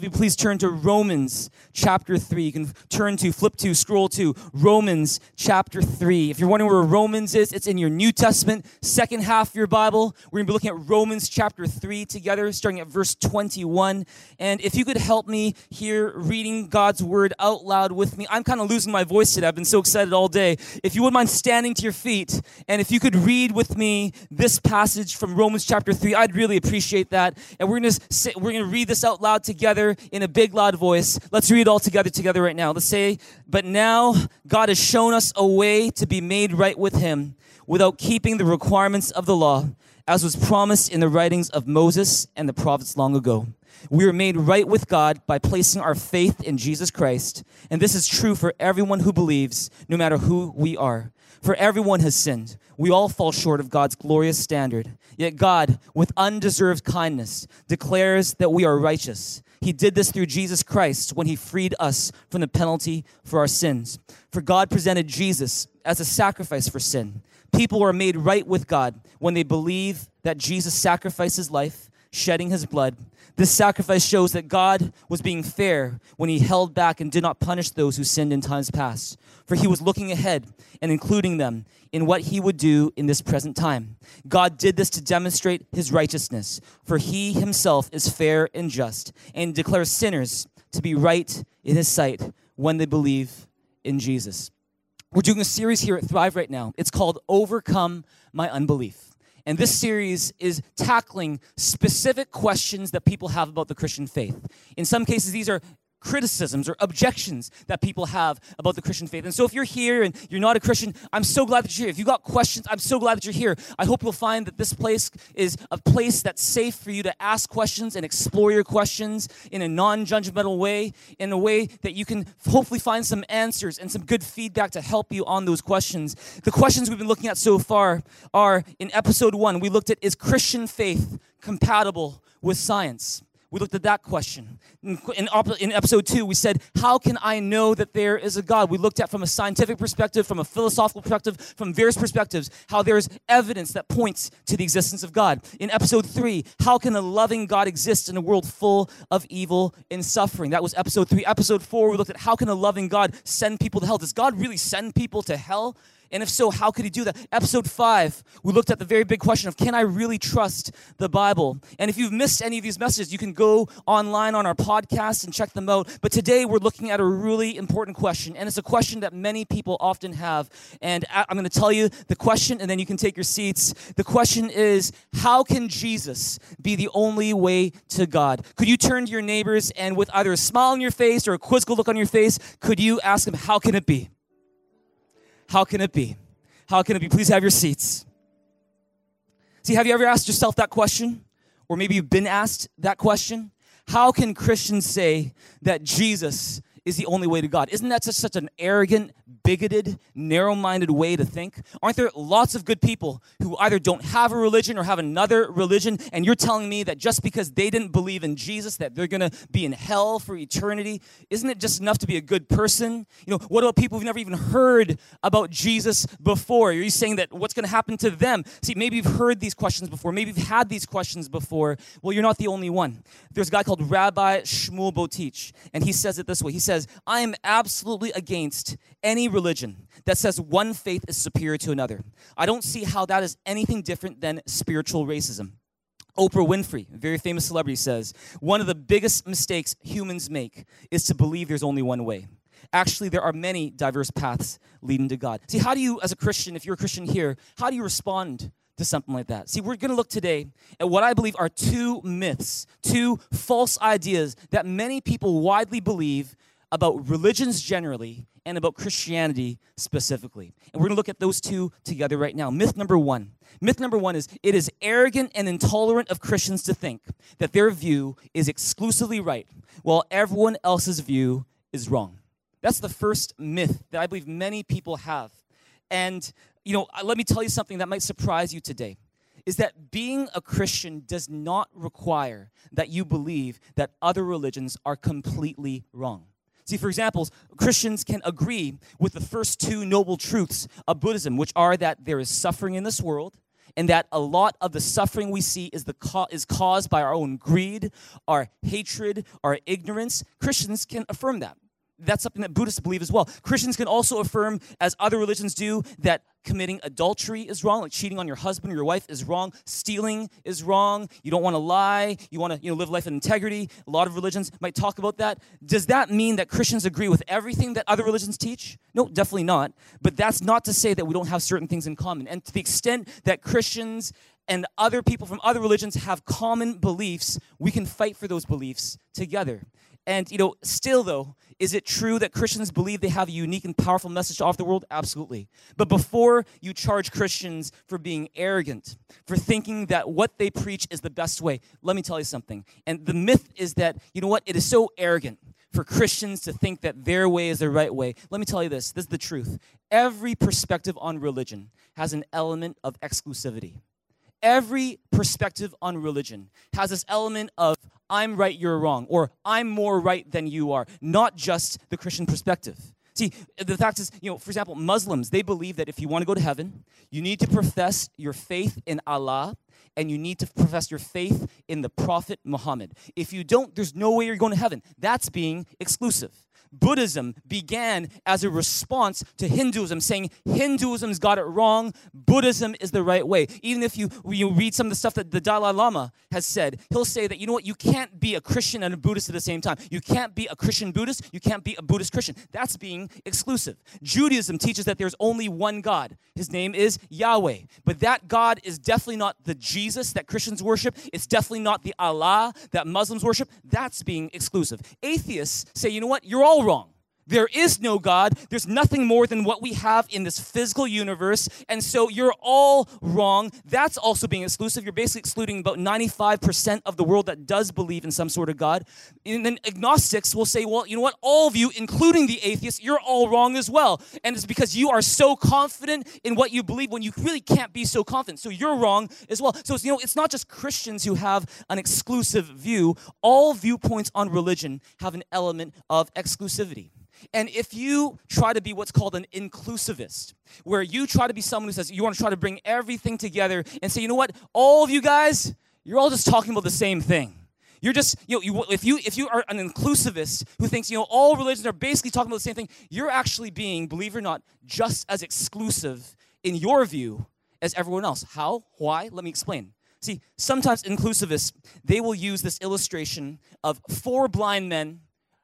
If you please turn to Romans chapter 3. You can turn to, flip to, scroll to Romans chapter 3. If you're wondering where Romans is, it's in your New Testament, second half of your Bible. We're going to be looking at Romans chapter 3 together, starting at verse 21. And if you could help me here reading God's word out loud with me, I'm kind of losing my voice today. I've been so excited all day. If you wouldn't mind standing to your feet, and if you could read with me this passage from Romans chapter 3, I'd really appreciate that. And we're going to we're going to read this out loud together in a big, loud voice. Let's read it all together together right now. Let's say, But now God has shown us a way to be made right with Him without keeping the requirements of the law, as was promised in the writings of Moses and the prophets long ago. We are made right with God by placing our faith in Jesus Christ. And this is true for everyone who believes, no matter who we are. For everyone has sinned. We all fall short of God's glorious standard. Yet God, with undeserved kindness, declares that we are righteous. He did this through Jesus Christ when he freed us from the penalty for our sins. For God presented Jesus as a sacrifice for sin. People are made right with God when they believe that Jesus sacrificed his life, shedding his blood. This sacrifice shows that God was being fair when he held back and did not punish those who sinned in times past for he was looking ahead and including them in what he would do in this present time. God did this to demonstrate his righteousness, for he himself is fair and just, and declares sinners to be right in his sight when they believe in Jesus. We're doing a series here at Thrive right now. It's called Overcome My Unbelief. And this series is tackling specific questions that people have about the Christian faith. In some cases, these are criticisms or objections that people have about the Christian faith. And so if you're here and you're not a Christian, I'm so glad that you're here. If you got questions, I'm so glad that you're here. I hope you'll find that this place is a place that's safe for you to ask questions and explore your questions in a non-judgmental way, in a way that you can hopefully find some answers and some good feedback to help you on those questions. The questions we've been looking at so far are in episode 1, we looked at is Christian faith compatible with science? We looked at that question. In, in, episode two, we said, How can I know that there is a God? We looked at from a scientific perspective, from a philosophical perspective, from various perspectives, how there's evidence that points to the existence of God. In episode three, How can a loving God exist in a world full of evil and suffering? That was episode three. Episode four, we looked at how can a loving God send people to hell? Does God really send people to hell? And if so, how could he do that? Episode five, we looked at the very big question of can I really trust the Bible? And if you've missed any of these messages, you can go online on our podcast and check them out. But today we're looking at a really important question, and it's a question that many people often have. And I'm going to tell you the question, and then you can take your seats. The question is how can Jesus be the only way to God? Could you turn to your neighbors and with either a smile on your face or a quizzical look on your face, could you ask them, how can it be? How can it be? How can it be? Please have your seats. See, have you ever asked yourself that question? Or maybe you've been asked that question? How can Christians say that Jesus is the only way to God. Isn't that just such an arrogant, bigoted, narrow minded way to think? Aren't there lots of good people who either don't have a religion or have another religion, and you're telling me that just because they didn't believe in Jesus, that they're gonna be in hell for eternity? Isn't it just enough to be a good person? You know, what about people who've never even heard about Jesus before? Are you saying that what's gonna happen to them? See, maybe you've heard these questions before, maybe you've had these questions before. Well, you're not the only one. There's a guy called Rabbi Shmuel Boteach, and he says it this way. He says, I am absolutely against any religion that says one faith is superior to another. I don't see how that is anything different than spiritual racism. Oprah Winfrey, very famous celebrity, says one of the biggest mistakes humans make is to believe there's only one way. Actually, there are many diverse paths leading to God. See, how do you, as a Christian, if you're a Christian here, how do you respond to something like that. See, we're going to look today at what I believe are two myths, two false ideas that many people widely believe about religions generally and about Christianity specifically. And we're going to look at those two together right now. Myth number one. Myth number one is it is arrogant and intolerant of Christians to think that their view is exclusively right while everyone else's view is wrong. That's the first myth that I believe many people have. And, you know, let me tell you something that might surprise you today is that being a Christian does not require that you believe that other religions are completely wrong. See, for example, Christians can agree with the first two noble truths of Buddhism, which are that there is suffering in this world and that a lot of the suffering we see is, the is caused by our own greed, our hatred, our ignorance, Christians can affirm that that's something that Buddhists believe as well. Christians can also affirm, as other religions do, that committing adultery is wrong, like cheating on your husband or your wife is wrong, stealing is wrong, you don't want to lie, you want to you know, live life in integrity. A lot of religions might talk about that. Does that mean that Christians agree with everything that other religions teach? No, definitely not. But that's not to say that we don't have certain things in common. And to the extent that Christians and other people from other religions have common beliefs, we can fight for those beliefs together. And, you know, still though, is it true that Christians believe they have a unique and powerful message to offer the world? Absolutely. But before you charge Christians for being arrogant, for thinking that what they preach is the best way, let me tell you something. And the myth is that, you know what, it is so arrogant for Christians to think that their way is the right way. Let me tell you this this is the truth. Every perspective on religion has an element of exclusivity. Every perspective on religion has this element of I'm right, you're wrong, or I'm more right than you are, not just the Christian perspective. See, the fact is, you know, for example, Muslims, they believe that if you want to go to heaven, you need to profess your faith in Allah and you need to profess your faith in the Prophet Muhammad. If you don't, there's no way you're going to heaven. That's being exclusive. Buddhism began as a response to Hinduism, saying Hinduism's got it wrong, Buddhism is the right way. Even if you, you read some of the stuff that the Dalai Lama has said, he'll say that, you know what, you can't be a Christian and a Buddhist at the same time. You can't be a Christian Buddhist, you can't be a Buddhist Christian. That's being exclusive. Judaism teaches that there's only one God. His name is Yahweh. But that God is definitely not the Jesus that Christians worship, it's definitely not the Allah that Muslims worship. That's being exclusive. Atheists say, you know what, you're all wrong. There is no God. There's nothing more than what we have in this physical universe. And so you're all wrong. That's also being exclusive. You're basically excluding about 95% of the world that does believe in some sort of God. And then agnostics will say, well, you know what? All of you, including the atheists, you're all wrong as well. And it's because you are so confident in what you believe when you really can't be so confident. So you're wrong as well. So, it's, you know, it's not just Christians who have an exclusive view. All viewpoints on religion have an element of exclusivity. And if you try to be what's called an inclusivist, where you try to be someone who says you want to try to bring everything together and say, you know what, all of you guys, you're all just talking about the same thing. You're just, you know, you, if you if you are an inclusivist who thinks, you know, all religions are basically talking about the same thing, you're actually being, believe it or not, just as exclusive in your view as everyone else. How? Why? Let me explain. See, sometimes inclusivists, they will use this illustration of four blind men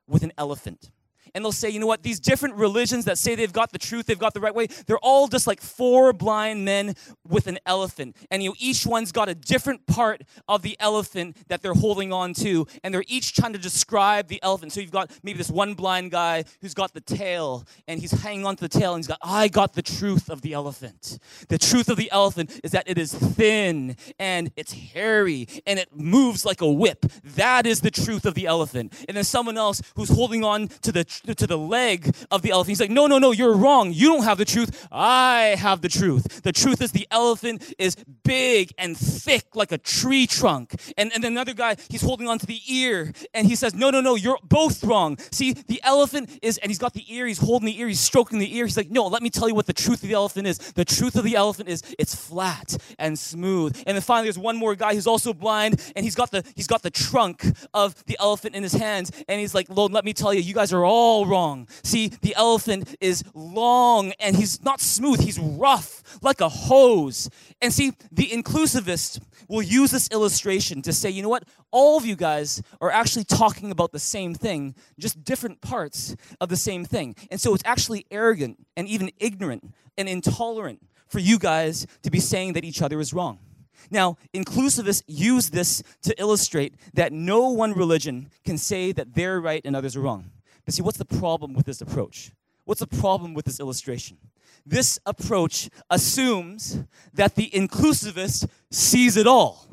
with an elephant and they'll say, you know what, these different religions that say they've got the truth, they've got the right way, they're all just like four blind men with an elephant. And you know, each one's got a different part of the elephant that they're holding on to, and they're each trying to describe the elephant. So you've got maybe this one blind guy who's got the tail, and he's hanging on to the tail, and he's got, I got the truth of the elephant. The truth of the elephant is that it is thin and it's hairy and it moves like a whip. That is the truth of the elephant. And then someone else who's holding on to the to the leg of the elephant. He's like, no, no, no, you're wrong. You don't have the truth. I have the truth. The truth is the elephant is big and thick like a tree trunk. And, and another guy, he's holding on to the ear and he says, no, no, no, you're both wrong. See, the elephant is, and he's got the ear, he's holding the ear, he's stroking the ear. He's like, no, let me tell you what the truth of the elephant is. The truth of the elephant is it's flat and smooth. And then finally, there's one more guy who's also blind and he's got the, he's got the trunk of the elephant in his hands. And he's like, Lord, let me tell you, you guys are all all wrong. See, the elephant is long and he's not smooth, he's rough like a hose. And see, the inclusivist will use this illustration to say, you know what? All of you guys are actually talking about the same thing, just different parts of the same thing. And so it's actually arrogant and even ignorant and intolerant for you guys to be saying that each other is wrong. Now, inclusivists use this to illustrate that no one religion can say that they're right and others are wrong. But see, what's the problem with this approach? What's the problem with this illustration? This approach assumes that the inclusivist sees it all.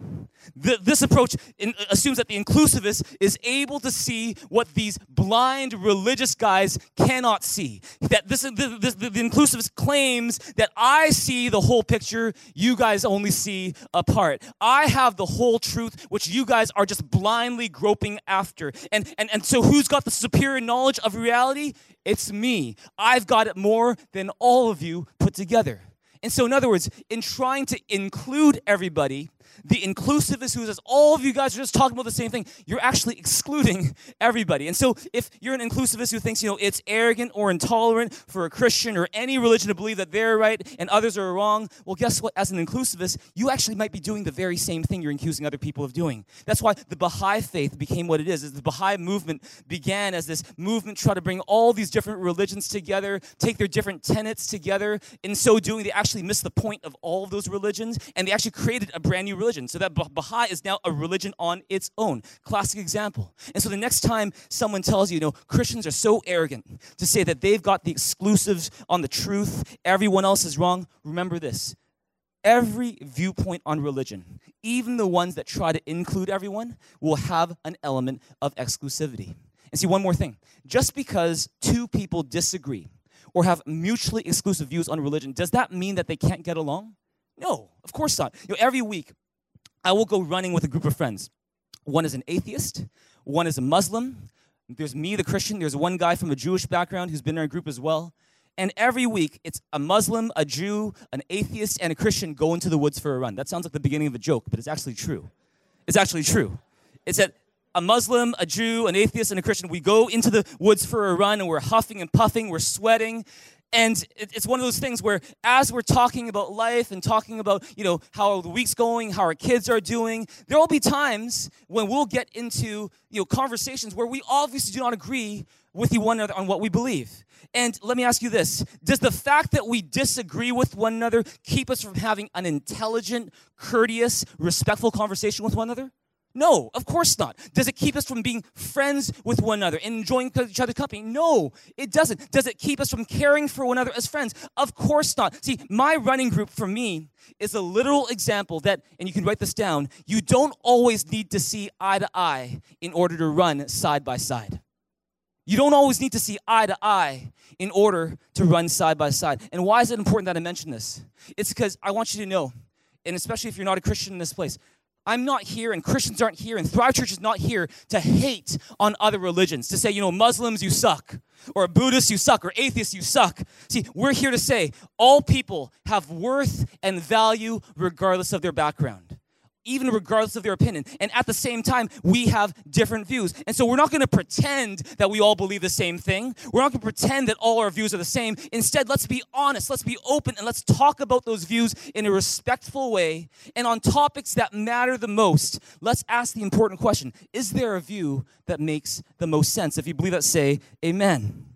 The, this approach in, assumes that the inclusivist is able to see what these blind religious guys cannot see. That this, the, the inclusivist claims that I see the whole picture, you guys only see a part. I have the whole truth, which you guys are just blindly groping after. And, and, and so, who's got the superior knowledge of reality? It's me. I've got it more than all of you put together. And so, in other words, in trying to include everybody, the inclusivist who says all of you guys are just talking about the same thing, you're actually excluding everybody. And so, if you're an inclusivist who thinks, you know, it's arrogant or intolerant for a Christian or any religion to believe that they're right and others are wrong, well, guess what? As an inclusivist, you actually might be doing the very same thing you're accusing other people of doing. That's why the Baha'i faith became what it is. is the Baha'i movement began as this movement try to bring all these different religions together, take their different tenets together. In so doing, they actually missed the point of all of those religions, and they actually created a brand new religion. So that Baha'i is now a religion on its own. Classic example. And so the next time someone tells you, you know, Christians are so arrogant to say that they've got the exclusives on the truth, everyone else is wrong, remember this. Every viewpoint on religion, even the ones that try to include everyone, will have an element of exclusivity. And see, one more thing. Just because two people disagree or have mutually exclusive views on religion, does that mean that they can't get along? No, of course not. You know, every week, I will go running with a group of friends. One is an atheist, one is a Muslim. There's me, the Christian. There's one guy from a Jewish background who's been in our group as well. And every week, it's a Muslim, a Jew, an atheist, and a Christian go into the woods for a run. That sounds like the beginning of a joke, but it's actually true. It's actually true. It's that a Muslim, a Jew, an atheist, and a Christian, we go into the woods for a run and we're huffing and puffing, we're sweating, and it's one of those things where as we're talking about life and talking about you know how the week's going how our kids are doing there will be times when we'll get into you know conversations where we obviously do not agree with one another on what we believe. And let me ask you this. Does the fact that we disagree with one another keep us from having an intelligent courteous respectful conversation with one another no, of course not. Does it keep us from being friends with one another and enjoying each other's company? No, it doesn't. Does it keep us from caring for one another as friends? Of course not. See, my running group for me is a literal example that, and you can write this down, you don't always need to see eye to eye in order to run side by side. You don't always need to see eye to eye in order to run side by side. And why is it important that I mention this? It's because I want you to know, and especially if you're not a Christian in this place, I'm not here, and Christians aren't here, and Thrive Church is not here to hate on other religions, to say, you know, Muslims, you suck, or Buddhists, you suck, or atheists, you suck. See, we're here to say all people have worth and value regardless of their background even regardless of their opinion. And at the same time, we have different views. And so we're not going to pretend that we all believe the same thing. We're not going to pretend that all our views are the same. Instead, let's be honest, let's be open, and let's talk about those views in a respectful way. And on topics that matter the most, let's ask the important question Is there a view that makes the most sense? If you believe that, say amen.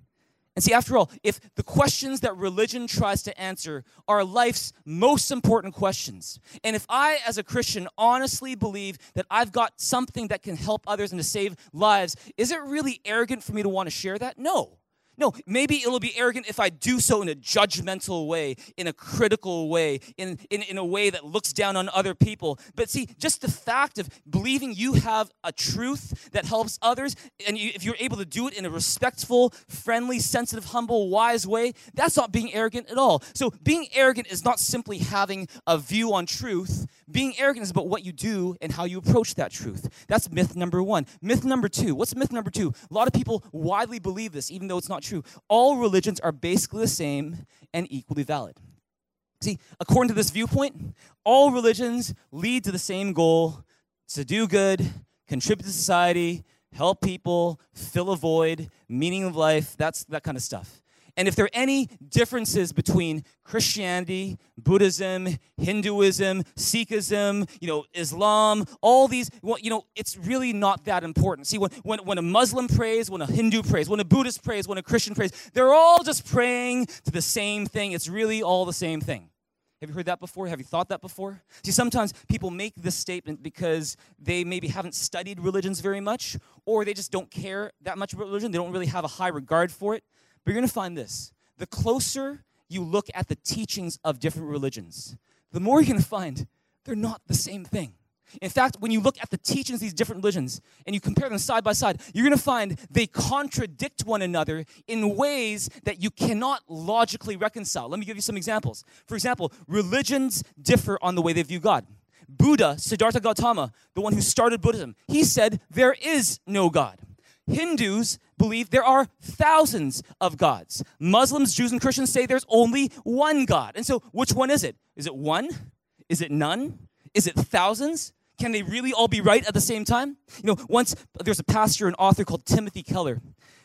And see, after all, if the questions that religion tries to answer are life's most important questions, and if I, as a Christian, honestly believe that I've got something that can help others and to save lives, is it really arrogant for me to want to share that? No. No, maybe it'll be arrogant if I do so in a judgmental way, in a critical way, in, in, in a way that looks down on other people. But see, just the fact of believing you have a truth that helps others, and you, if you're able to do it in a respectful, friendly, sensitive, humble, wise way, that's not being arrogant at all. So being arrogant is not simply having a view on truth. Being arrogant is about what you do and how you approach that truth. That's myth number one. Myth number two. What's myth number two? A lot of people widely believe this, even though it's not true. All religions are basically the same and equally valid. See, according to this viewpoint, all religions lead to the same goal to do good, contribute to society, help people, fill a void, meaning of life, that's that kind of stuff. And if there are any differences between Christianity, Buddhism, Hinduism, Sikhism, you know, Islam, all these, well, you know, it's really not that important. See, when, when, when a Muslim prays, when a Hindu prays, when a Buddhist prays, when a Christian prays, they're all just praying to the same thing. It's really all the same thing. Have you heard that before? Have you thought that before? See, sometimes people make this statement because they maybe haven't studied religions very much, or they just don't care that much about religion. They don't really have a high regard for it. But you're going to find this the closer you look at the teachings of different religions, the more you're going to find they're not the same thing. In fact, when you look at the teachings of these different religions and you compare them side by side, you're going to find they contradict one another in ways that you cannot logically reconcile. Let me give you some examples. For example, religions differ on the way they view God. Buddha, Siddhartha Gautama, the one who started Buddhism, he said there is no God. Hindus believe there are thousands of gods. Muslims, Jews, and Christians say there's only one God. And so, which one is it? Is it one? Is it none? Is it thousands? Can they really all be right at the same time? You know, once there's a pastor and author called Timothy Keller,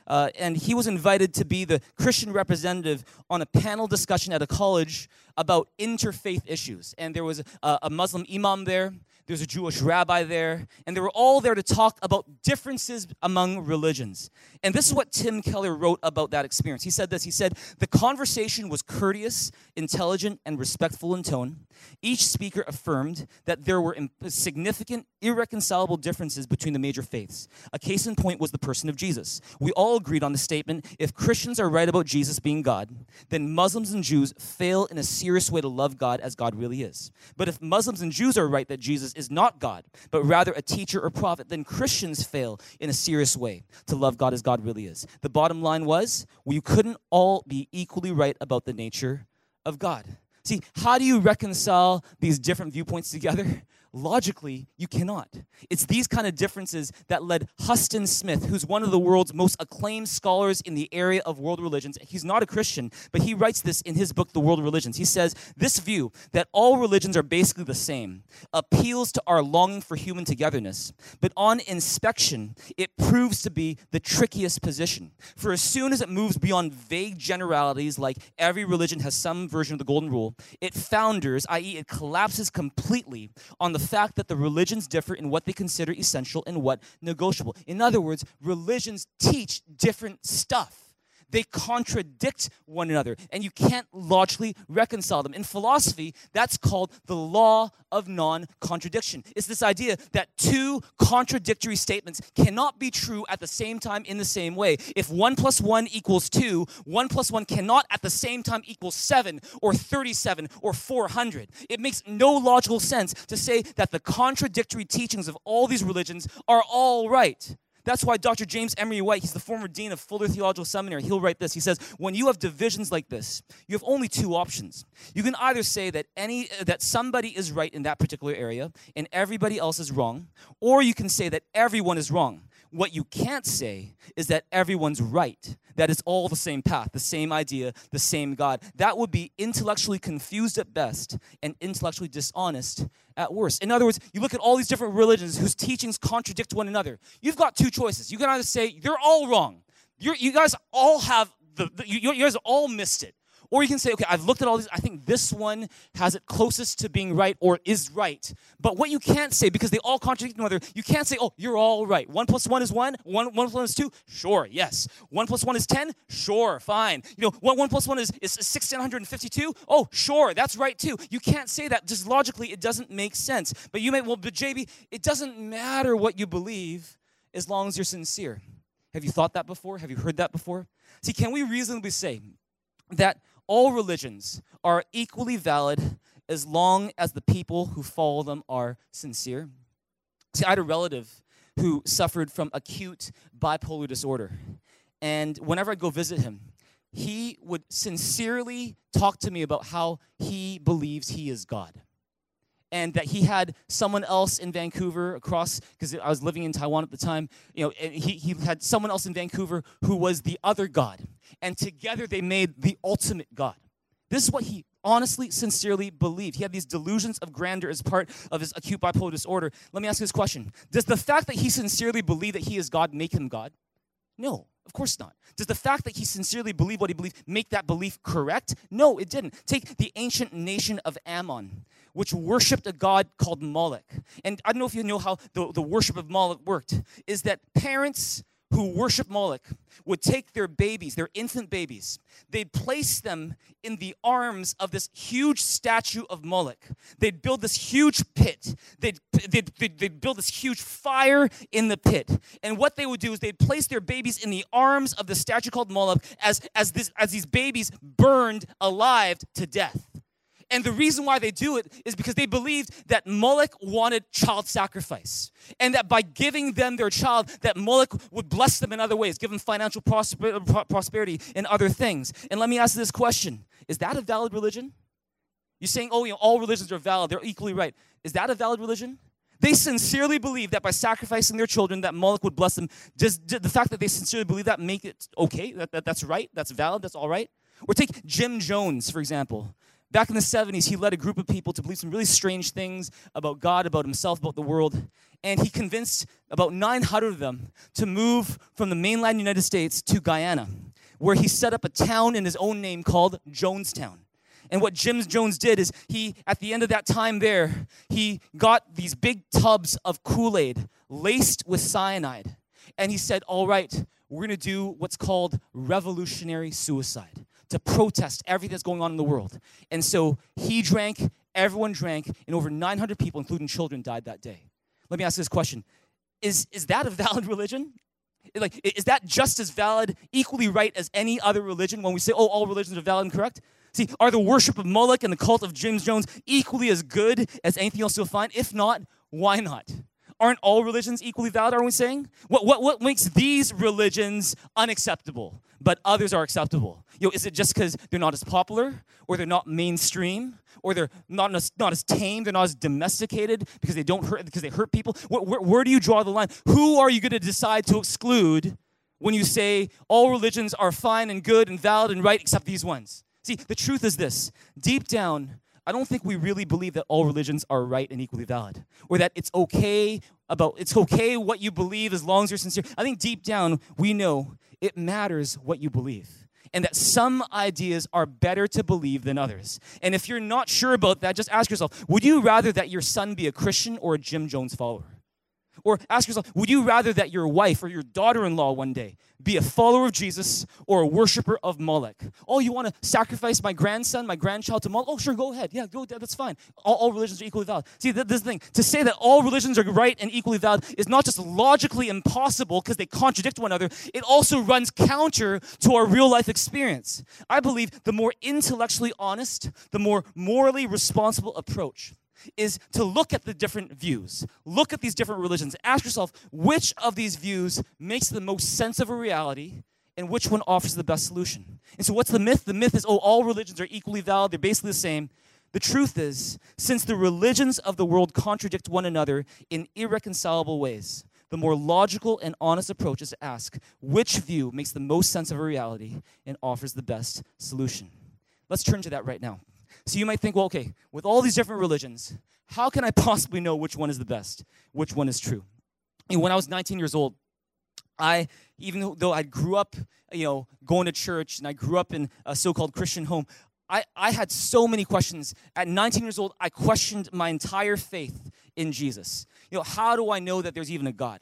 uh, and he was invited to be the Christian representative on a panel discussion at a college about interfaith issues. And there was a, a Muslim imam there, there's a Jewish rabbi there, and they were all there to talk about differences among religions. And this is what Tim Keller wrote about that experience. He said this He said, The conversation was courteous, intelligent, and respectful in tone. Each speaker affirmed that there were significant, irreconcilable differences between the major faiths. A case in point was the person of Jesus. We all agreed on the statement if Christians are right about Jesus being God, then Muslims and Jews fail in a serious way to love God as God really is. But if Muslims and Jews are right that Jesus is not God, but rather a teacher or prophet, then Christians fail in a serious way to love God as God really is. The bottom line was we couldn't all be equally right about the nature of God. See, how do you reconcile these different viewpoints together? Logically, you cannot. It's these kind of differences that led Huston Smith, who's one of the world's most acclaimed scholars in the area of world religions. He's not a Christian, but he writes this in his book, The World Religions. He says, This view that all religions are basically the same appeals to our longing for human togetherness, but on inspection, it proves to be the trickiest position. For as soon as it moves beyond vague generalities like every religion has some version of the golden rule, it founders, i.e., it collapses completely on the fact that the religions differ in what they consider essential and what negotiable. In other words, religions teach different stuff. They contradict one another, and you can't logically reconcile them. In philosophy, that's called the law of non contradiction. It's this idea that two contradictory statements cannot be true at the same time in the same way. If one plus one equals two, one plus one cannot at the same time equal seven or 37 or 400. It makes no logical sense to say that the contradictory teachings of all these religions are all right. That's why Dr. James Emery White, he's the former dean of Fuller Theological Seminary, he'll write this. He says, "When you have divisions like this, you have only two options. You can either say that any that somebody is right in that particular area and everybody else is wrong, or you can say that everyone is wrong. What you can't say is that everyone's right, that it's all the same path, the same idea, the same God. That would be intellectually confused at best and intellectually dishonest at worst. In other words, you look at all these different religions whose teachings contradict one another. You've got two choices. You can either say, you're all wrong. You're, you guys all have, the, the you, you guys all missed it. Or you can say, okay, I've looked at all these. I think this one has it closest to being right or is right. But what you can't say, because they all contradict one another, you can't say, oh, you're all right. One plus one is one. One, one plus one is two. Sure, yes. One plus one is 10. Sure, fine. You know, one, one plus one is, is 1652. Oh, sure, that's right too. You can't say that. Just logically, it doesn't make sense. But you may, well, but JB, it doesn't matter what you believe as long as you're sincere. Have you thought that before? Have you heard that before? See, can we reasonably say that all religions are equally valid as long as the people who follow them are sincere. See, I had a relative who suffered from acute bipolar disorder. And whenever I'd go visit him, he would sincerely talk to me about how he believes he is God. And that he had someone else in Vancouver across, because I was living in Taiwan at the time, you know, he, he had someone else in Vancouver who was the other God and together they made the ultimate God. This is what he honestly, sincerely believed. He had these delusions of grandeur as part of his acute bipolar disorder. Let me ask you this question Does the fact that he sincerely believed that he is God make him God? No, of course not. Does the fact that he sincerely believed what he believed make that belief correct? No, it didn't. Take the ancient nation of Ammon, which worshiped a god called Moloch. And I don't know if you know how the, the worship of Moloch worked, is that parents who worship Moloch would take their babies, their infant babies, they'd place them in the arms of this huge statue of Moloch. They'd build this huge pit. They'd, they'd, they'd, they'd, build this huge fire in the pit. And what they would do is they'd place their babies in the arms of the statue called Moloch as, as, this, as these babies burned alive to death. And the reason why they do it is because they believed that Moloch wanted child sacrifice. And that by giving them their child, that Moloch would bless them in other ways, give them financial prosper- prosperity and other things. And let me ask this question Is that a valid religion? You're saying, oh, you know, all religions are valid, they're equally right. Is that a valid religion? They sincerely believe that by sacrificing their children, that Moloch would bless them. Just the fact that they sincerely believe that make it okay. That, that, that's right. That's valid. That's all right. Or take Jim Jones, for example. Back in the 70s, he led a group of people to believe some really strange things about God, about himself, about the world. And he convinced about 900 of them to move from the mainland United States to Guyana, where he set up a town in his own name called Jonestown. And what Jim Jones did is he, at the end of that time there, he got these big tubs of Kool Aid laced with cyanide. And he said, All right, we're going to do what's called revolutionary suicide to protest everything that's going on in the world. And so he drank, everyone drank, and over 900 people, including children, died that day. Let me ask this question Is, is that a valid religion? Like, is that just as valid, equally right as any other religion when we say, oh, all religions are valid and correct? See, are the worship of Moloch and the cult of James Jones equally as good as anything else you'll find? If not, why not? Aren't all religions equally valid, are we saying? What, what, what makes these religions unacceptable, but others are acceptable? You know, is it just because they're not as popular, or they're not mainstream, or they're not as, not as tame, they're not as domesticated because they don't hurt, because they hurt people? Where, where, where do you draw the line? Who are you going to decide to exclude when you say all religions are fine and good and valid and right except these ones? See, the truth is this deep down, I don't think we really believe that all religions are right and equally valid, or that it's okay about it's okay what you believe as long as you're sincere. I think deep down we know it matters what you believe. And that some ideas are better to believe than others. And if you're not sure about that, just ask yourself would you rather that your son be a Christian or a Jim Jones follower? Or ask yourself, would you rather that your wife or your daughter in law one day be a follower of Jesus or a worshiper of Moloch? Oh, you want to sacrifice my grandson, my grandchild to Moloch? Oh, sure, go ahead. Yeah, go, that's fine. All, all religions are equally valid. See, this thing. To say that all religions are right and equally valid is not just logically impossible because they contradict one another, it also runs counter to our real life experience. I believe the more intellectually honest, the more morally responsible approach is to look at the different views. Look at these different religions. Ask yourself which of these views makes the most sense of a reality and which one offers the best solution. And so, what's the myth? The myth is, oh, all religions are equally valid, they're basically the same. The truth is, since the religions of the world contradict one another in irreconcilable ways, the more logical and honest approach is to ask which view makes the most sense of a reality and offers the best solution. Let's turn to that right now. So you might think, well, okay, with all these different religions, how can I possibly know which one is the best, which one is true? And when I was 19 years old, I, even though I grew up, you know, going to church and I grew up in a so-called Christian home, I, I had so many questions. At 19 years old, I questioned my entire faith in Jesus. You know, how do I know that there's even a God?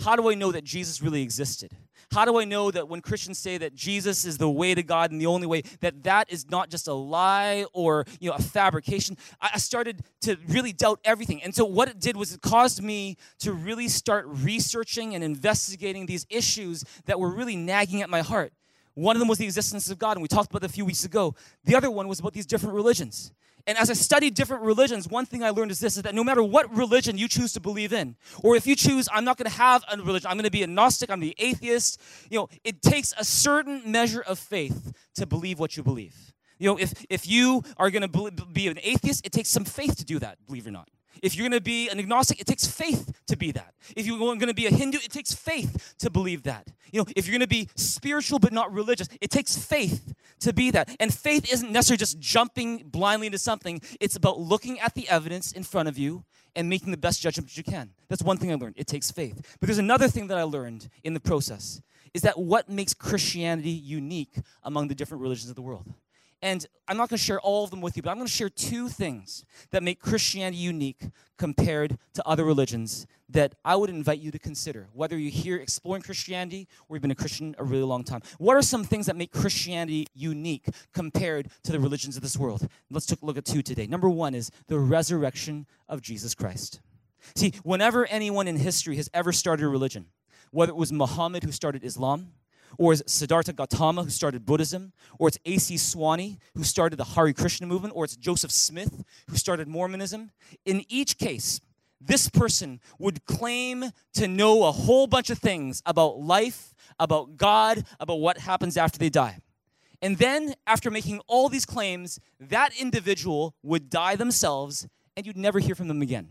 How do I know that Jesus really existed? How do I know that when Christians say that Jesus is the way to God and the only way, that that is not just a lie or you know a fabrication? I started to really doubt everything. And so what it did was it caused me to really start researching and investigating these issues that were really nagging at my heart. One of them was the existence of God, and we talked about that a few weeks ago. The other one was about these different religions. And as I studied different religions, one thing I learned is this is that no matter what religion you choose to believe in, or if you choose, I'm not going to have a religion, I'm going to be agnostic, I'm the atheist, you know, it takes a certain measure of faith to believe what you believe. You know, if, if you are going to be an atheist, it takes some faith to do that, believe it or not. If you're going to be an agnostic, it takes faith to be that. If you're going to be a Hindu, it takes faith to believe that. You know, if you're going to be spiritual but not religious, it takes faith to be that. And faith isn't necessarily just jumping blindly into something. It's about looking at the evidence in front of you and making the best judgment you can. That's one thing I learned. It takes faith. But there's another thing that I learned in the process is that what makes Christianity unique among the different religions of the world. And I'm not going to share all of them with you, but I'm going to share two things that make Christianity unique compared to other religions that I would invite you to consider, whether you're here exploring Christianity or you've been a Christian a really long time. What are some things that make Christianity unique compared to the religions of this world? Let's take a look at two today. Number one is the resurrection of Jesus Christ. See, whenever anyone in history has ever started a religion, whether it was Muhammad who started Islam, or it's Siddhartha Gautama who started Buddhism, or it's A.C. Swami who started the Hare Krishna movement, or it's Joseph Smith who started Mormonism. In each case, this person would claim to know a whole bunch of things about life, about God, about what happens after they die. And then, after making all these claims, that individual would die themselves and you'd never hear from them again.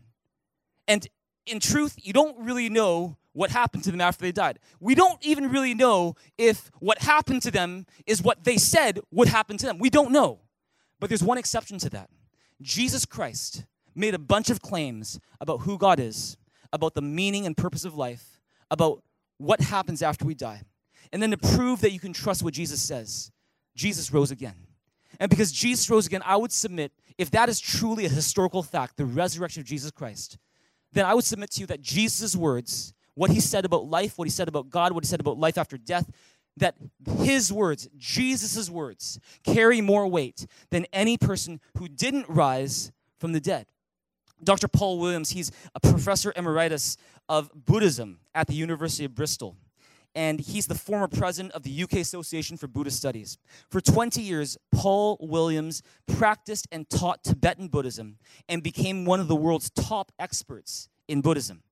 And in truth, you don't really know what happened to them after they died. We don't even really know if what happened to them is what they said would happen to them. We don't know. But there's one exception to that. Jesus Christ made a bunch of claims about who God is, about the meaning and purpose of life, about what happens after we die. And then to prove that you can trust what Jesus says, Jesus rose again. And because Jesus rose again, I would submit, if that is truly a historical fact, the resurrection of Jesus Christ, then I would submit to you that Jesus' words, what he said about life, what he said about God, what he said about life after death, that his words, Jesus' words, carry more weight than any person who didn't rise from the dead. Dr. Paul Williams, he's a professor emeritus of Buddhism at the University of Bristol. And he's the former president of the UK Association for Buddhist Studies. For 20 years, Paul Williams practiced and taught Tibetan Buddhism and became one of the world's top experts in Buddhism.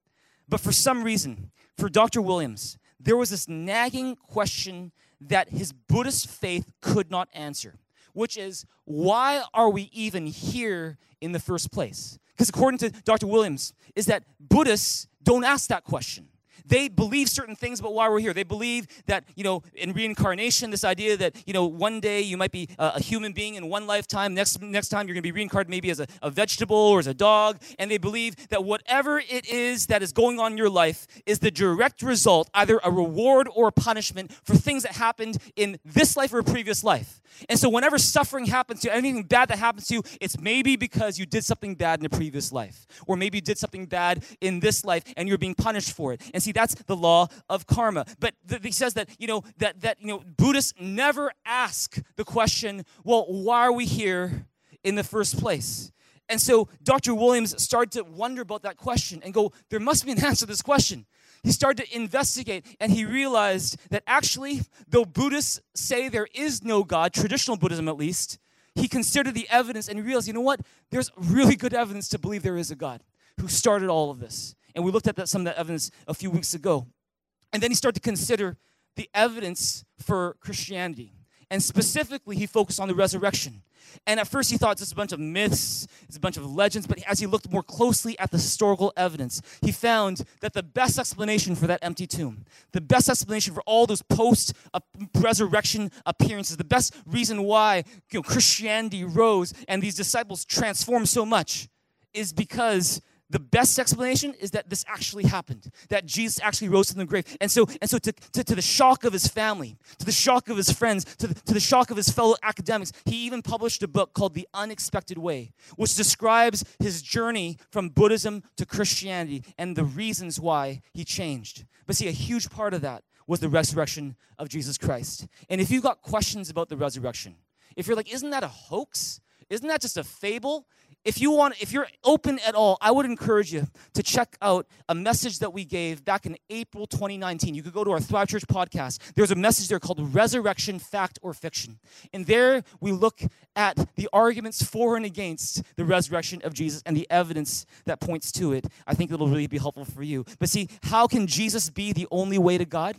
But for some reason, for Dr. Williams, there was this nagging question that his Buddhist faith could not answer, which is why are we even here in the first place? Because according to Dr. Williams, is that Buddhists don't ask that question. They believe certain things about why we're here. They believe that, you know, in reincarnation, this idea that, you know, one day you might be a, human being in one lifetime, next, next time you're going to be reincarnated maybe as a, a vegetable or as a dog. And they believe that whatever it is that is going on in your life is the direct result, either a reward or a punishment for things that happened in this life or a previous life. And so, whenever suffering happens to you, anything bad that happens to you, it's maybe because you did something bad in a previous life, or maybe you did something bad in this life and you're being punished for it. And see, that's the law of karma. But th- he says that you know that that you know Buddhists never ask the question, well, why are we here in the first place? And so Dr. Williams started to wonder about that question and go, there must be an answer to this question he started to investigate and he realized that actually, though Buddhists say there is no God, traditional Buddhism at least, he considered the evidence and realized, you know what? There's really good evidence to believe there is a God who started all of this. And we looked at that, some of that evidence a few weeks ago. And then he started to consider the evidence for Christianity. And specifically, he focused on the resurrection. And at first, he thought it's just a bunch of myths, it's a bunch of legends. But as he looked more closely at the historical evidence, he found that the best explanation for that empty tomb, the best explanation for all those post uh, resurrection appearances, the best reason why you know, Christianity rose and these disciples transformed so much is because the best explanation is that this actually happened that jesus actually rose from the grave. And so and so to, to, to, the shock of his family to the shock of his friends to the, to the shock of his fellow academics he even published a book called the unexpected way which describes his journey from buddhism to christianity and the reasons why he changed. But see a huge part of that was the resurrection of jesus christ. And if you've got questions about the resurrection if you're like isn't that a hoax? Isn't that just a fable if you want if you're open at all i would encourage you to check out a message that we gave back in april 2019 you could go to our thrive church podcast. There's a message there called resurrection fact or fiction. And there we look at the arguments for and against the resurrection of jesus and the evidence that points to it. I think it'll really be helpful for you. But see how can jesus be the only way to god?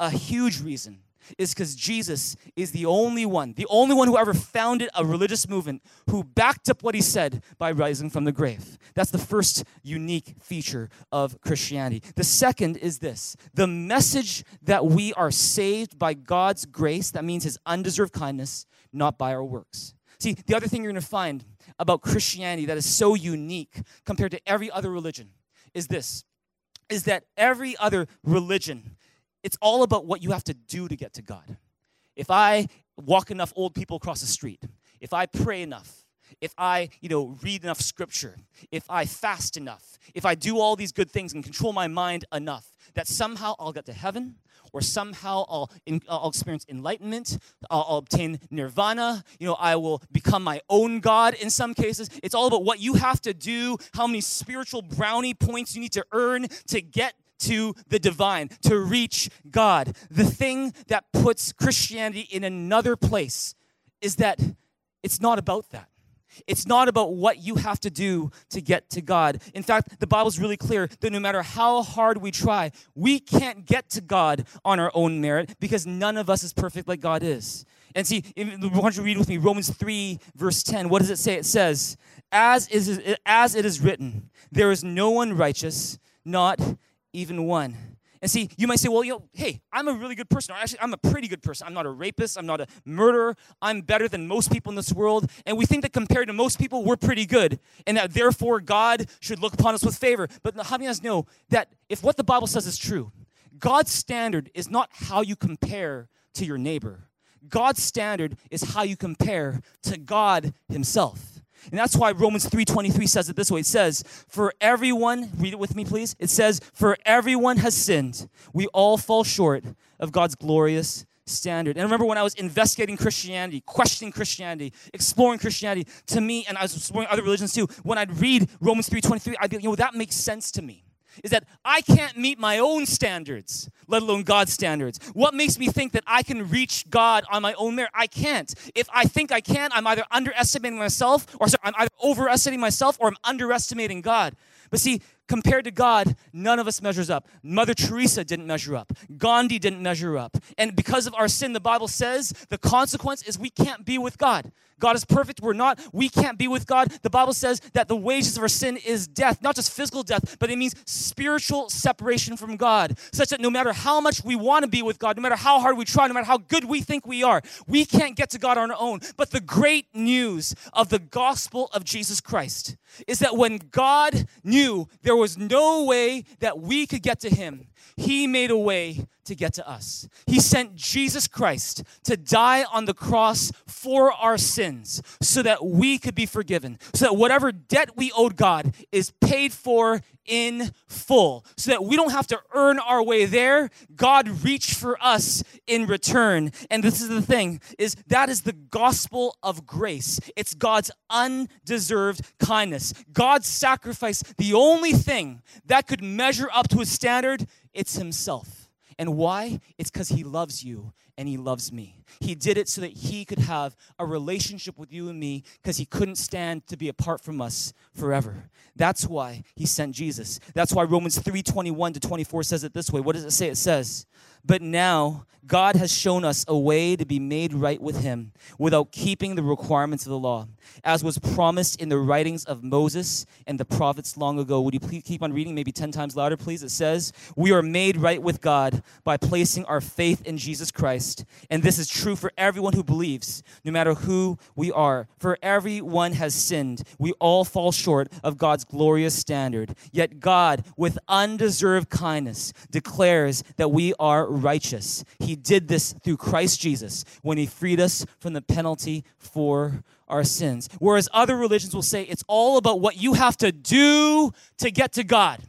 A huge reason is because Jesus is the only one, the only one who ever founded a religious movement who backed up what he said by rising from the grave. That's the first unique feature of Christianity. The second is this the message that we are saved by God's grace, that means his undeserved kindness, not by our works. See, the other thing you're going to find about Christianity that is so unique compared to every other religion is this is that every other religion it's all about what you have to do to get to God. If I walk enough old people across the street, if I pray enough, if I, you know, read enough scripture, if I fast enough, if I do all these good things and control my mind enough, that somehow I'll get to heaven, or somehow I'll, I'll experience enlightenment, I'll, I'll obtain nirvana, you know, I will become my own God in some cases. It's all about what you have to do, how many spiritual brownie points you need to earn to get to the divine, to reach God. The thing that puts Christianity in another place is that it's not about that. It's not about what you have to do to get to God. In fact, the Bible's really clear that no matter how hard we try, we can't get to God on our own merit because none of us is perfect like God is. And see, why don't you read with me Romans 3, verse 10? What does it say? It says, as, is, as it is written, There is no one righteous, not even one. And see, you might say, well, you know, hey, I'm a really good person. Or actually, I'm a pretty good person. I'm not a rapist. I'm not a murderer. I'm better than most people in this world. And we think that compared to most people, we're pretty good. And that therefore God should look upon us with favor. But how many of us know that if what the Bible says is true, God's standard is not how you compare to your neighbor. God's standard is how you compare to God Himself. And that's why Romans 3:23 says it this way. It says, "For everyone, read it with me please. It says, "For everyone has sinned. We all fall short of God's glorious standard." And I remember when I was investigating Christianity, questioning Christianity, exploring Christianity, to me and I was exploring other religions too, when I'd read Romans 3:23, I'd be, you know, that makes sense to me is that I can't meet my own standards, let alone God's standards. What makes me think that I can reach God on my own merit? I can't. If I think I can, I'm either underestimating myself, or sorry, I'm either overestimating myself, or I'm underestimating God. But see, compared to God, none of us measures up. Mother Teresa didn't measure up. Gandhi didn't measure up. And because of our sin, the Bible says the consequence is we can't be with God. God is perfect. We're not. We can't be with God. The Bible says that the wages of our sin is death, not just physical death, but it means spiritual separation from God, such that no matter how much we want to be with God, no matter how hard we try, no matter how good we think we are, we can't get to God on our own. But the great news of the gospel of Jesus Christ is that when God knew there was no way that we could get to Him, he made a way to get to us. He sent Jesus Christ to die on the cross for our sins so that we could be forgiven, so that whatever debt we owed God is paid for in full, so that we don't have to earn our way there. God reached for us in return. And this is the thing is that is the gospel of grace. It's God's undeserved kindness. God's sacrifice, the only thing that could measure up to his standard it's Himself. And why? It's because He loves you and He loves me. He did it so that He could have a relationship with you and me because He couldn't stand to be apart from us forever. That's why He sent Jesus. That's why Romans 3 21 to 24 says it this way. What does it say? It says, But now God has shown us a way to be made right with Him without keeping the requirements of the law, as was promised in the writings of Moses and the prophets long ago. Would you please keep on reading, maybe 10 times louder, please? It says, We are made right with God by placing our faith in Jesus Christ. And this is true for everyone who believes, no matter who we are. For everyone has sinned. We all fall short of God's glorious standard. Yet God, with undeserved kindness, declares that we are righteous. He did this through Christ Jesus when He freed us from the penalty for our sins. Whereas other religions will say it's all about what you have to do to get to God.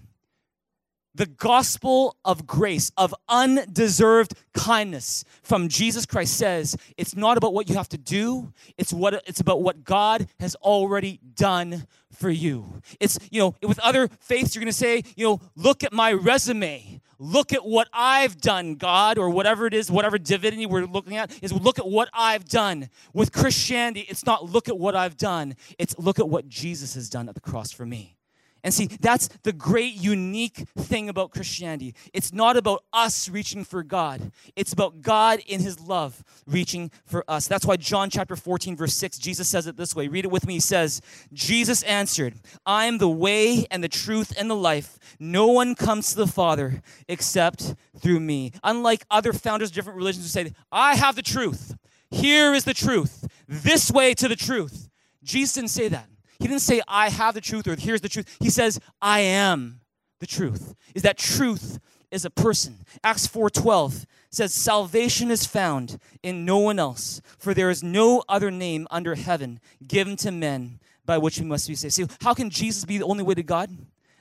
The gospel of grace, of undeserved kindness from Jesus Christ says it's not about what you have to do, it's what it's about what God has already done for you. It's, you know, with other faiths, you're gonna say, you know, look at my resume look at what I've done, God, or whatever it is, whatever divinity we're looking at, is look at what I've done. With Christianity, it's not look at what I've done, it's look at what Jesus has done at the cross for me. And see, that's the great unique thing about Christianity. It's not about us reaching for God, it's about God in His love reaching for us. That's why John chapter 14, verse 6, Jesus says it this way. Read it with me. He says, Jesus answered, I am the way and the truth and the life. No one comes to the Father except through me. Unlike other founders of different religions who say, I have the truth. Here is the truth. This way to the truth. Jesus didn't say that. He didn't say, I have the truth or here's the truth. He says, I am the truth. Is that truth is a person. Acts 4:12 says salvation is found in no one else, for there is no other name under heaven given to men by which we must be saved. See, how can Jesus be the only way to God?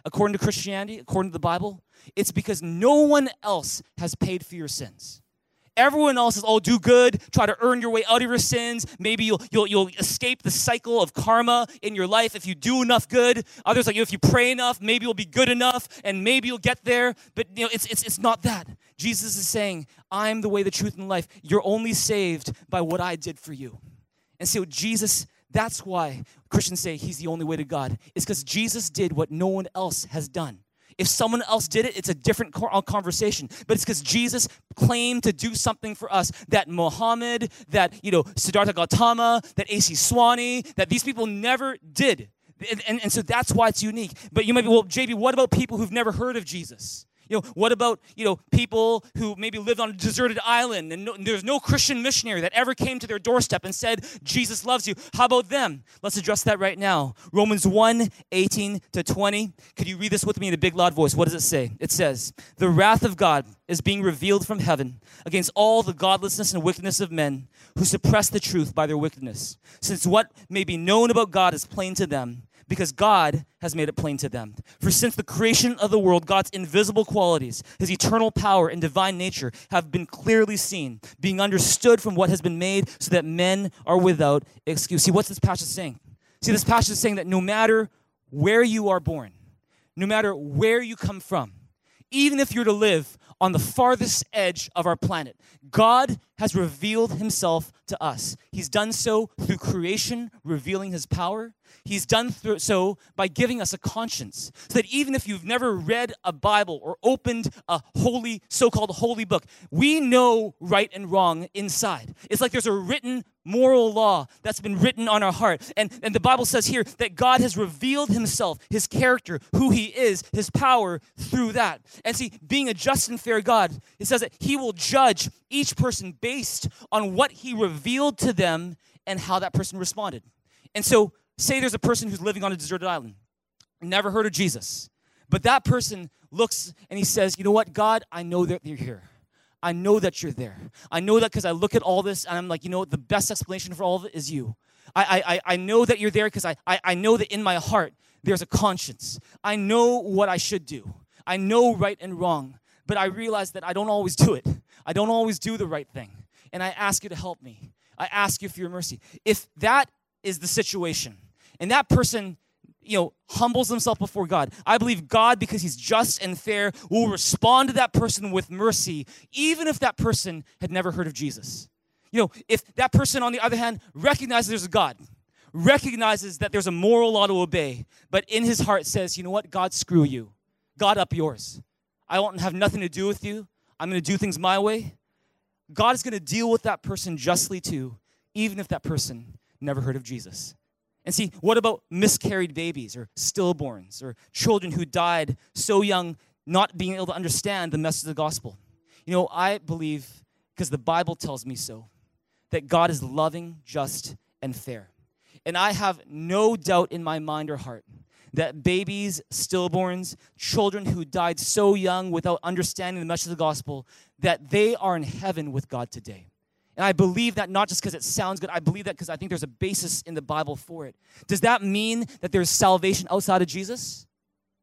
According to Christianity, according to the Bible, it's because no one else has paid for your sins. Everyone else is, oh, do good, try to earn your way out of your sins. Maybe you'll, you'll, you'll escape the cycle of karma in your life if you do enough good. Others, like, you, if you pray enough, maybe you'll be good enough and maybe you'll get there. But, you know, it's, it's, it's not that. Jesus is saying, I'm the way, the truth, and life. You're only saved by what I did for you. And so, Jesus, that's why Christians say he's the only way to God, is because Jesus did what no one else has done. If someone else did it, it's a different uh, conversation. But it's because Jesus claimed to do something for us that Muhammad, that, you know, Siddhartha Gautama, that A.C. Swami, that these people never did. And, and, and so that's why it's unique. But you might be, well, JB, what about people who've never heard of Jesus? You know, what about, you know, people who maybe lived on a deserted island and, no, and, there's no Christian missionary that ever came to their doorstep and said, Jesus loves you. How about them? Let's address that right now. Romans 1, 18 to 20. Could you read this with me in a big loud voice? What does it say? It says, The wrath of God is being revealed from heaven against all the godlessness and wickedness of men who suppress the truth by their wickedness. Since what may be known about God is plain to them because God has made it plain to them. For since the creation of the world, God's invisible qualities, his eternal power and divine nature have been clearly seen, being understood from what has been made, so that men are without excuse. See, what's this passage saying? See, this passage is saying that no matter where you are born, no matter where you come from, even if you're to live on the farthest edge of our planet, God has revealed himself to us. He's done so through creation, revealing his power. He's done so by giving us a conscience, so that even if you've never read a Bible or opened a holy, so called holy book, we know right and wrong inside. It's like there's a written moral law that's been written on our heart. And, and the Bible says here that God has revealed himself, his character, who he is, his power through that. And see, being a just and fair God, it says that he will judge each person based on what he revealed to them and how that person responded. And so, say there's a person who's living on a deserted island, never heard of Jesus, but that person looks and he says, You know what, God, I know that you're here. I know that you're there. I know that because I look at all this and I'm like, you know the best explanation for all of it is you. I, I, I know that you're there because I, I, I know that in my heart there's a conscience. I know what I should do. I know right and wrong, but I realize that I don't always do it. I don't always do the right thing. And I ask you to help me. I ask you for your mercy. If that is the situation, and that person you know, humbles himself before God. I believe God, because he's just and fair, will respond to that person with mercy, even if that person had never heard of Jesus. You know, if that person, on the other hand, recognizes there's a God, recognizes that there's a moral law to obey, but in his heart says, you know what, God, screw you. God, up yours. I won't have nothing to do with you. I'm going to do things my way. God is going to deal with that person justly too, even if that person never heard of Jesus. And see, what about miscarried babies or stillborns or children who died so young, not being able to understand the message of the gospel? You know, I believe, because the Bible tells me so, that God is loving, just, and fair. And I have no doubt in my mind or heart that babies, stillborns, children who died so young without understanding the message of the gospel, that they are in heaven with God today. And I believe that not just because it sounds good, I believe that because I think there's a basis in the Bible for it. Does that mean that there's salvation outside of Jesus?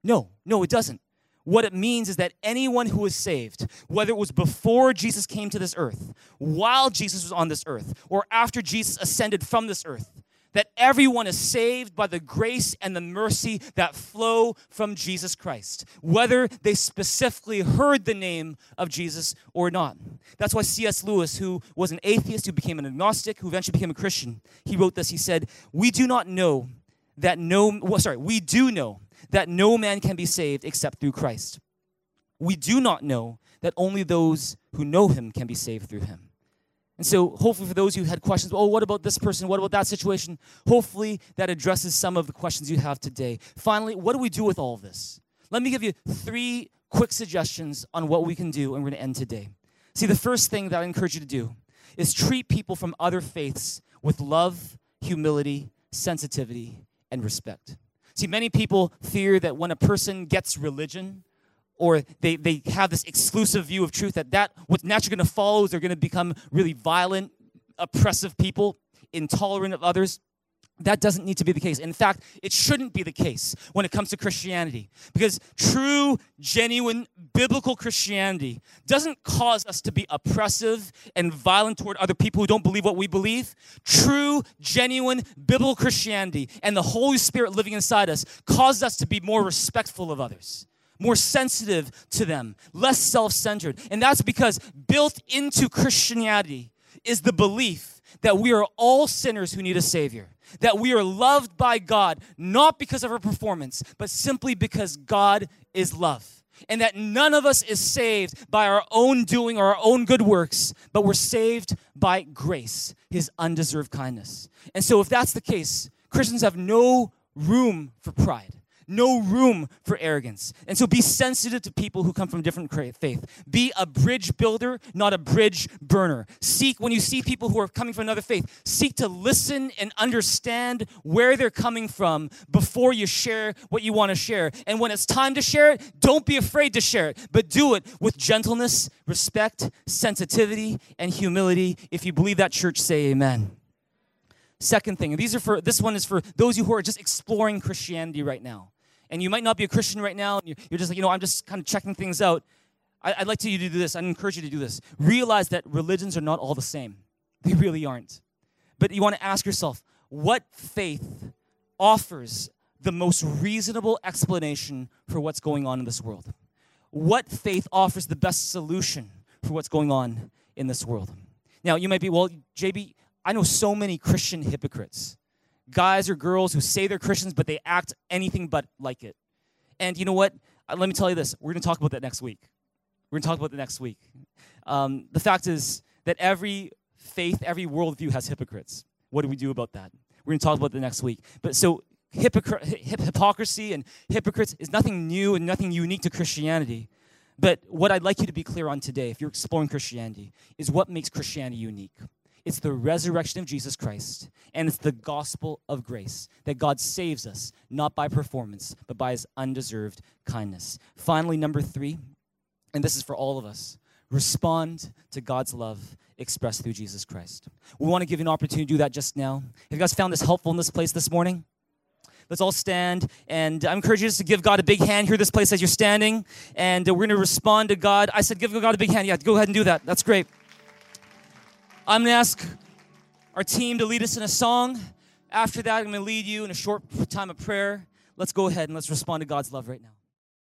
No, no, it doesn't. What it means is that anyone who is saved, whether it was before Jesus came to this earth, while Jesus was on this earth, or after Jesus ascended from this earth, that everyone is saved by the grace and the mercy that flow from Jesus Christ, whether they specifically heard the name of Jesus or not. That's why C.S. Lewis, who was an atheist, who became an agnostic, who eventually became a Christian, he wrote this. He said, We do not know that no, well, sorry, we do know that no man can be saved except through Christ. We do not know that only those who know him can be saved through him. And so, hopefully, for those who had questions, oh, what about this person? What about that situation? Hopefully, that addresses some of the questions you have today. Finally, what do we do with all of this? Let me give you three quick suggestions on what we can do, and we're going to end today. See, the first thing that I encourage you to do is treat people from other faiths with love, humility, sensitivity, and respect. See, many people fear that when a person gets religion, or they, they have this exclusive view of truth that, that what's naturally going to follow is they're going to become really violent, oppressive people, intolerant of others. That doesn't need to be the case. In fact, it shouldn't be the case when it comes to Christianity. Because true, genuine, biblical Christianity doesn't cause us to be oppressive and violent toward other people who don't believe what we believe. True, genuine, biblical Christianity and the Holy Spirit living inside us causes us to be more respectful of others more sensitive to them, less self centered. And that's because built into Christianity is the belief that we are all sinners who need a Savior, that we are loved by God, not because of our performance, but simply because God is love. And that none of us is saved by our own doing or our own good works, but we're saved by grace, His undeserved kindness. And so, if that's the case, Christians have no room for pride no room for arrogance. And so be sensitive to people who come from different faith. Be a bridge builder, not a bridge burner. Seek, when you see people who are coming from another faith, seek to listen and understand where they're coming from before you share what you want to share. And when it's time to share it, don't be afraid to share it, but do it with gentleness, respect, sensitivity, and humility. If you believe that, church, say amen. Second thing, these are for this one is for those you who are just exploring Christianity right now and you might not be a Christian right now, and you're just like, you know, I'm just kind of checking things out. I'd like to you to do this. I'd encourage you to do this. Realize that religions are not all the same, they really aren't. But you want to ask yourself, what faith offers the most reasonable explanation for what's going on in this world? What faith offers the best solution for what's going on in this world? Now, you might be, well, JB, I know so many Christian hypocrites guys or girls who say they're Christians, but they act anything but like it. And you know what? Uh, let me tell you this. We're going to talk about that next week. We're going to talk about that next week. Um, the fact is that every faith, every worldview has hypocrites. What do we do about that? We're going to talk about that next week. But so hypocr- hip- hypocrisy and hypocrites is nothing new and nothing unique to Christianity. But what I'd like you to be clear on today, if you're exploring Christianity, is what makes Christianity unique. It's the resurrection of Jesus Christ, and it's the gospel of grace that God saves us, not by performance, but by his undeserved kindness. Finally, number three, and this is for all of us respond to God's love expressed through Jesus Christ. We want to give you an opportunity to do that just now. Have you guys found this helpful in this place this morning? Let's all stand. And I encourage you just to give God a big hand here, this place, as you're standing. And we're going to respond to God. I said, give God a big hand. Yeah, go ahead and do that. That's great. I'm going to ask our team to lead us in a song. After that, I'm going to lead you in a short time of prayer. Let's go ahead and let's respond to God's love right now.